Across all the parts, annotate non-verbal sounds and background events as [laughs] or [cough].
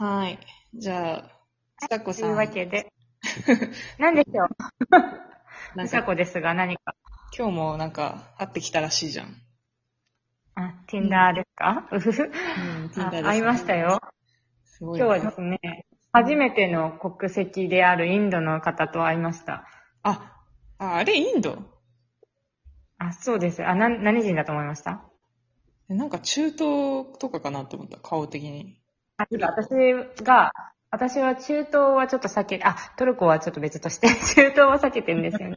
はい。じゃあ、ちさことさ。いうんわけで。[laughs] 何でしょう？[laughs] なんかうさこですが何か。今日もなんか会ってきたらしいじゃん。あ、Tinder ですか、うふふ。[laughs] うん、あ会いましたよ。すごい、今日はですね、初めての国籍であるインドの方と会いました。あ、あ、あれインド？あ、そうです。あ、な、何人だと思いました？えなんか中東とかかなと思った、顔的に。あ、ちょっと私が、私は中東はちょっと避け、あ、トルコはちょっと別として、[laughs] 中東は避けてるんですよね。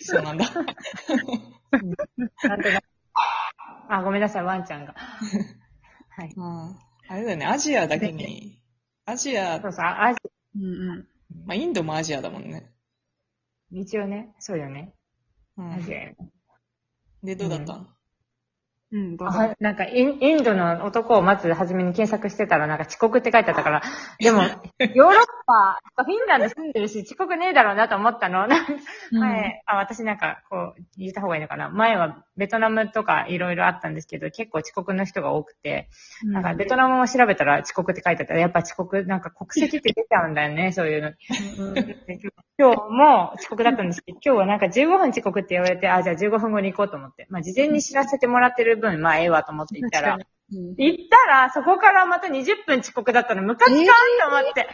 そうなんだ。なんとなくあ、ごめんなさい、ワンちゃんが。はい。うん。あれだよね、アジアだけに。アジアそ、うそう、あアジうんうん。まあ、インドもアジアだもんね。一応ね、そうよね。うん。アジアよね。で、どうだった？のうん、どうなんかイン、インドの男を待つ初めに検索してたら、なんか遅刻って書いてあったから、でも、[laughs] ヨーロッパ、フィンランド住んでるし、遅刻ねえだろうなと思ったの。前、あ、私なんか、こう、言った方がいいのかな。前はベトナムとかいろいろあったんですけど、結構遅刻の人が多くて、なんかベトナムも調べたら遅刻って書いてあったら、やっぱ遅刻、なんか国籍って出ちゃうんだよね、そういうの。で今日も遅刻だったんですけど、今日はなんか15分遅刻って言われて、あ、じゃあ15分後に行こうと思って。まあ事前に知らせてもらってる分、まあええわと思って行ったら、うん行ったら、そこからまた20分遅刻だったの、ムカつかんと思って。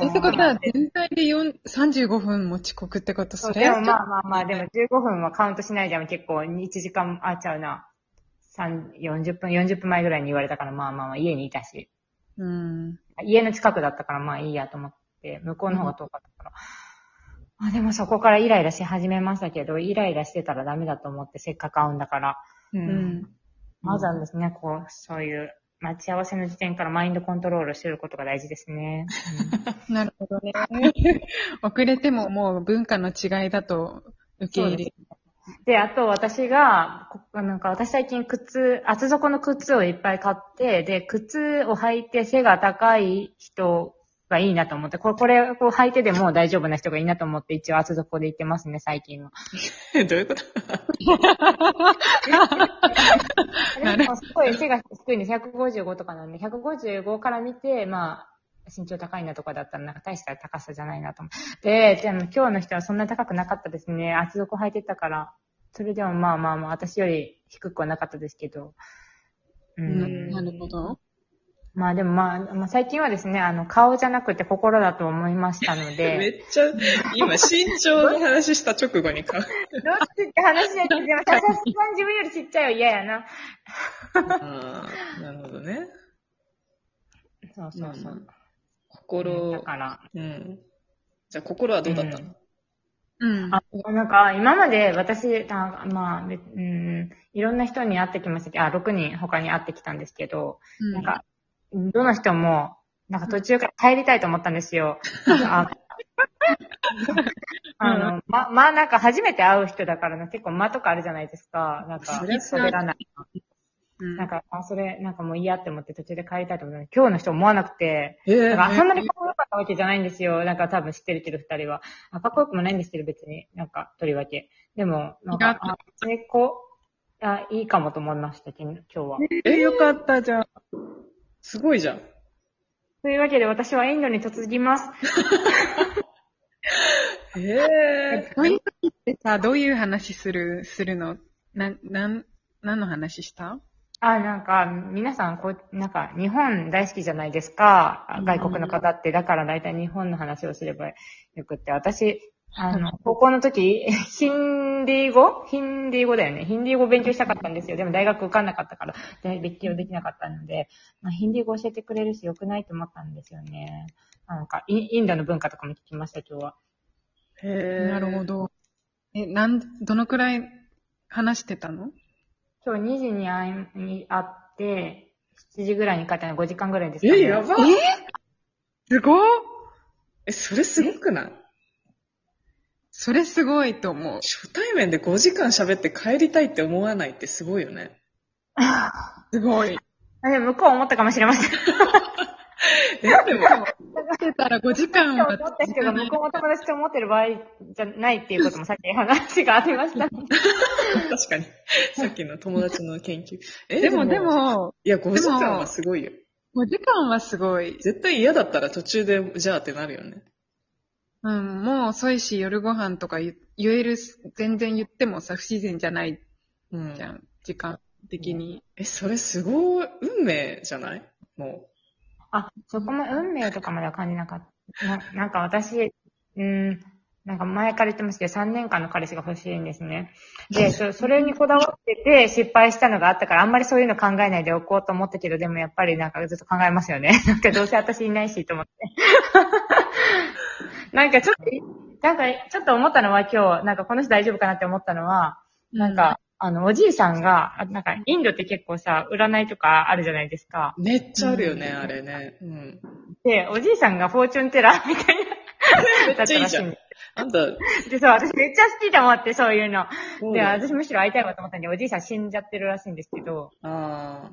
そういうことは全体で4 35分も遅刻ってことそれでもまあまあまあ、でも15分はカウントしないじゃん。結構1時間、あ、ちゃうな。3、40分、40分前ぐらいに言われたから、まあまあまあ、家にいたし。うん。家の近くだったから、まあいいやと思って、向こうの方が遠かったから。あでもそこからイライラし始めましたけど、イライラしてたらダメだと思って、せっかく会うんだから。う。うんん。まずはですね、こう、そういう待ち合わせの時点からマインドコントロールすることが大事ですね。[laughs] なるほどね。遅れてももう文化の違いだと受け入れる。で、あと私が、こなんか私最近靴、厚底の靴をいっぱい買って、で、靴を履いて背が高い人がいいなと思って、これ、これを履いてでも大丈夫な人がいいなと思って、一応厚底で行ってますね、最近は。[laughs] どういうこと？[laughs] でもすごい背が低いんです。155とかなんで、155から見て、まあ、身長高いなとかだったら、なんか大した高さじゃないなと思って。で、でも今日の人はそんな高くなかったですね。厚底履いてたから。それでもまあまあまあ、私より低くはなかったですけど。ううんなるほど。まあでもまあ、まあ、最近はですね、あの、顔じゃなくて心だと思いましたのめで。[laughs] っちゃ、今、身長の話した直後にか。どっちって話だけど、でもさすがに自分よりちっちゃいよ嫌やな。ああ、なるほどね。そうそうそう。うん心だ、から。うん。じゃあ、心はどうだったの、うん。あ、なんか、今まで私、あまあ、べうん、いろんな人に会ってきましたけど、あ、6人他に会ってきたんですけど、なんか、どの人も、なんか途中から帰りたいと思ったんですよ。[laughs] ああの、ま、まあなんか初めて会う人だからな、結構間とかあるじゃないですか。なんか、喋らない。うんなんか、あ、それ、なんかもう嫌って思って途中で帰りたいと思った今日の人思わなくて、えなんか、そんなにかっこよかったわけじゃないんですよ。なんか多分知ってるけど、二人は。あかっこよくもないんですけど、別に。なんか、とりわけ。でも、なんか、あ、成功、あ、いいかもと思いました、今日は。え、よかったじゃん。すごいじゃん。というわけで、私はインドに嫁ぎます。[laughs] ええそういう時ってさ、どういう話する、するの？な、なん、何の話した？あ、なんか、皆さん、こう、なんか、日本大好きじゃないですか。外国の方って。だから大体日本の話をすればよくって。私、あの、高校の時、[laughs] ヒンディー語？ヒンディー語だよね。ヒンディー語勉強したかったんですよ。でも大学受かんなかったから、で勉強できなかったので、まあ、ヒンディー語教えてくれるし、よくないと思ったんですよね。なんか、インインドの文化とかも聞きました、今日は。へえなるほ。ど。え、なん、どのくらい話してたの？今日2時に会いに会って、7時ぐらいに帰ったの5時間ぐらいですかね。え、やばすごっえ、それすごくない？それすごいと思う。初対面で5時間喋って帰りたいって思わないってすごいよね。すごい。あでも向こう思ったかもしれません。え、でも、してたら5時間って思はったけど、向こうも友達と思ってる場合じゃないっていうこともさっき話がありました。確かに。さっきの友達の研究。えでもで、も、いや、5時間はすごいよ。5時間はすごい。絶対嫌だったら途中で、じゃあってなるよね。うん、もう遅いし夜ご飯とか言言える、全然言ってもさ、不自然じゃないうんじゃん、時間的に。え、それすごい、運命じゃない？もあ、そこも運命とかまでは感じなかった。ななんか私、うん、なんか前から言ってますけど、3年間の彼氏が欲しいんですね。で、[laughs] そそれにこだわってて失敗したのがあったから、あんまりそういうの考えないでおこうと思ったけど、でもやっぱりなんかずっと考えますよね。[laughs] なんかどうせ私いないしと思って。なんかちょっと、なんかちょっと思ったのは今日、なんかこの人大丈夫かなって思ったのは、なんか、あの、おじいさんが、あなんか、インドって結構さ、占いとかあるじゃないですか。う、めっちゃあるよね、あれね。うん。で、おじいさんがフォーチュンテラーみたいめな、[laughs] っちゃいいじゃんだっ。あんた、たらしいんでそう、私めっちゃ好きと思って、そういうの。で、私むしろ会いたいわと思ったんで、おじいさん死んじゃってるらしいんですけど、あ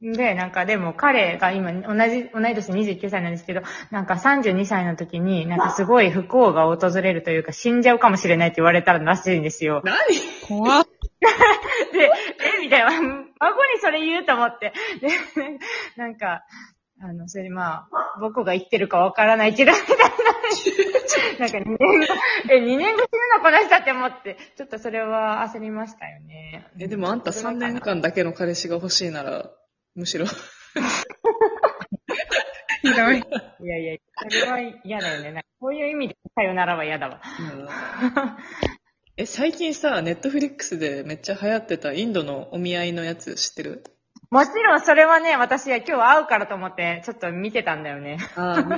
で、なんかでも彼が今同じ、同い年29歳なんですけど、なんか32歳の時になんかすごい不幸が訪れるというか死んじゃうかもしれないって言われたらしいんですよー。。何？怖っ。[laughs] で、えみたいな、孫にそれ言うと思って。で、なんか、あの、それでまあ、僕が言ってるかわからないけど、みたいな。[laughs] なんか2年後、え、2年後死ぬのこの人って思って、ちょっとそれは焦りましたよね。え、でもあんた3年間だけの彼氏が欲しいなら、むしろ。[laughs] ひどい。いやいや、それは嫌だよね。なんかこういう意味でさよならは嫌だわ。うんえ、最近さ、ネットフリックスでめっちゃ流行ってたインドのお見合いのやつ知ってる？もちろんそれはね、私は今日会うからと思って、ちょっと見てたんだよね。ああ、うん。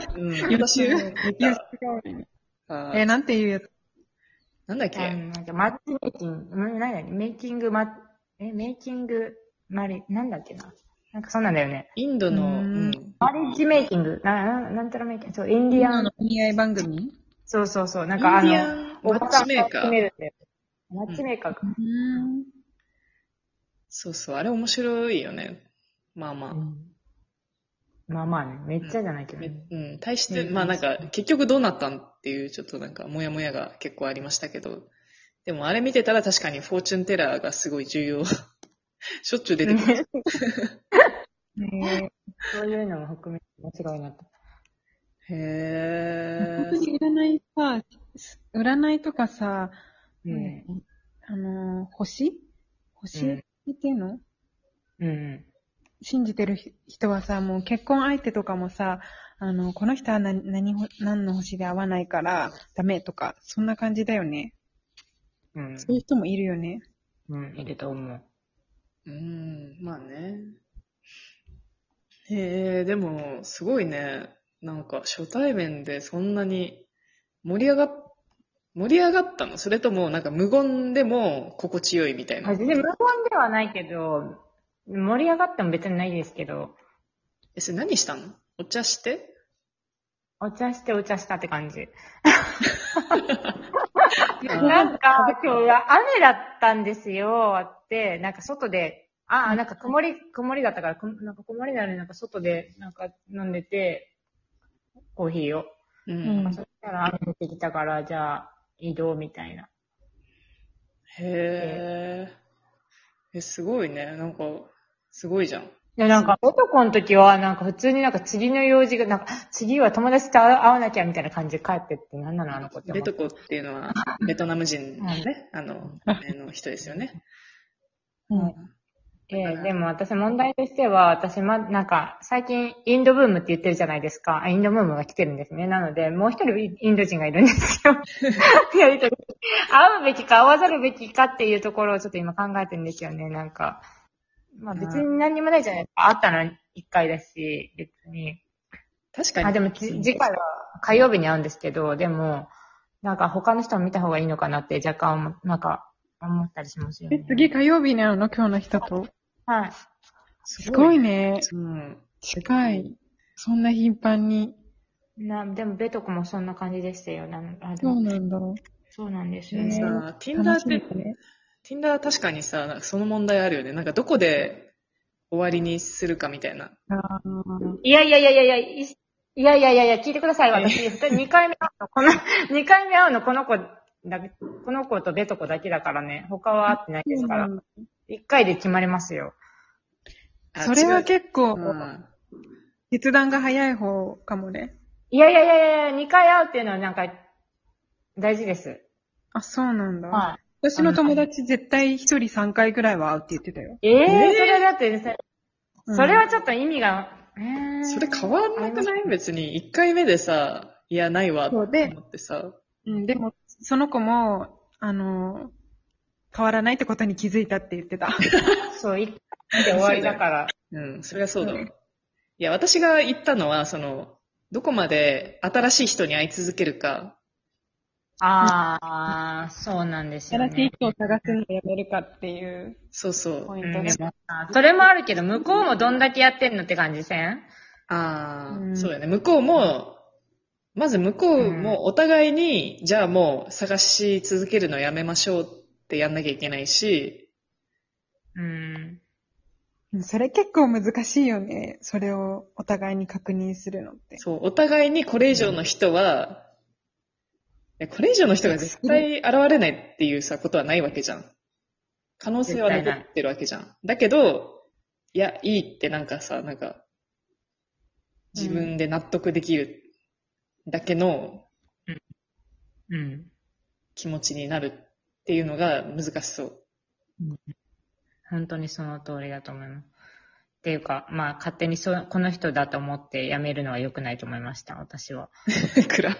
私も見た。あえ、ーなんていうやつ？なんだっけ？なんかマッチメイキング、ん何だメイキングマえ、メイキングマリ、なんだっけな？なんかそんなんだよね。インドの、ううんん。マリッジメイキング。な、ななんたらメイキング。そう、インディアン今の。お見合い番組？そうそうそう。なんかあの、ンおばさんがマッチメーカー。決めるんだよ。マッチメーカーか。うん。そうそう、あれ面白いよね。まあまあ。まあまあね、めっちゃじゃないけどめね。うん、対して、うんまあなんか、結局どうなったんっていう、ちょっとなんか、もやもやが結構ありましたけど、でもあれ見てたら確かにフォーチュンテラーがすごい重要。[laughs] しょっちゅう出てくる。ね [laughs] そういうのも含めて面白いなと。へー。本当に占いさ、占いとかさ、うん。あのー、星？星うん見てんの、うん。信じてる人はさ、もう結婚相手とかもさ、あの、この人は何、何ほ、何の星で合わないからダメとか、そんな感じだよね。うん。そういう人もいるよね。うん、いると思う。うん、まあね。へえ、でも、すごいね。なんか、初対面でそんなに盛り上がっ、盛り上がったの？それとも、なんか無言でも心地よいみたいな？全然無言ではないけど、盛り上がっても別にないですけど、え、それ何したの？お茶して？お茶してお茶したって感じ。[laughs] なんか、今日は雨だったんですよ、って、なんか外で、あ、なんか曇り、曇りだったから、くなんか曇りなのになんか外でなんか飲んでて、コーヒーを。ううんん。そしたら雨降ってきたから、じゃあ移動みたいな。へえ。え、すごいね。なんか、すごいじゃん。で、なんか、男の時は、なんか普通になんか次の用事が、なんか次は友達と会わなきゃみたいな感じで帰ってって、なんなのあの子って。ベトコっていうのは、ベトナム人のね、あの、あの人ですよね。うん。ええでも私問題としては、私ま、なんか、最近インドブームって言ってるじゃないですか。あインドブームが来てるんですね。なので、もう一人インド人がいるんですよ。[laughs] やりとり会うべきか会わざるべきかっていうところをちょっと今考えてるんですよね。なんか、まあ別に何にもないじゃないですか。会ったのは一回だし、別に。確かに。あ、でもつ次回は火曜日に会うんですけど、でも、なんか他の人も見た方がいいのかなって若干思、なんか、思ったりしますよえね。、次火曜日に会うの？今日の人と？はい。すごいね。うん。近い。そんな頻繁に。な、でも、ベトコもそんな感じでしたよ。なんあでそうもなんだ。そうなんですよねね。さ、Tinder 楽しみって、ね。Tinder は確かにさ、なんかその問題あるよね。なんかどこで終わりにするかみたいな。いやいやいやいやいや、いいやいやいやいや、聞いてください。私、2回目会うの、この、[laughs] 2回目会うの、この子だけ、この子とベトコだけだからね。他は会ってないですから。1回で決まりますよ。あそれは結構、うん決断が早い方かもね。いやいやいやいや、2回会うっていうのはなんか、大事です。あ、そうなんだ。はい。私の友達絶対一人3回ぐらいは会うって言ってたよ。えええーそれだって、そうんそれはちょっと意味が、えーそれ変わんなくない別に。一回目でさ、いや、ないわ、と思そうでってさ。うん、でも、その子も、あの、変わらないってことに気づいたって言ってた。[laughs] そう、一回で終わりだから。うん、それはそうだわ。うんいや、私が言ったのは、その、どこまで新しい人に会い続けるか。ああ、そうなんですよね。新しい人を探すのをやめるかっていうそうそう。ポイうん、ントでで。もさそれもあるけど、向こうもどんだけやってんのって感じせん？ああ、うんそうだよね。向こうも、まず向こうもお互いに、じゃあもう探し続けるのやめましょうってやんなきゃいけないし、うん。それ結構難しいよね。それをお互いに確認するのって。そう、お互いにこれ以上の人は、これ以上の人が絶対現れないっていうさ、ことはないわけじゃん。可能性は残ってるわけじゃん。だけど、いや、いいってなんかさ、なんか、自分で納得できるだけのうん。気持ちになるっていうのが難しそう。本当にその通りだと思います。っていうか、まあ、勝手にそう、この人だと思って辞めるのは良くないと思いました、私は。[laughs] 暗。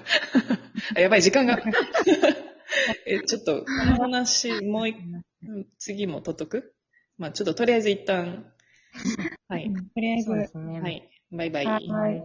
あやばい、時間が。[laughs] え、ちょっと、この話、もう一、うん次も取っとく？まあちょっととりあえず一旦、はい。とりあえずそうで、すね。はい。バイバイ。はい。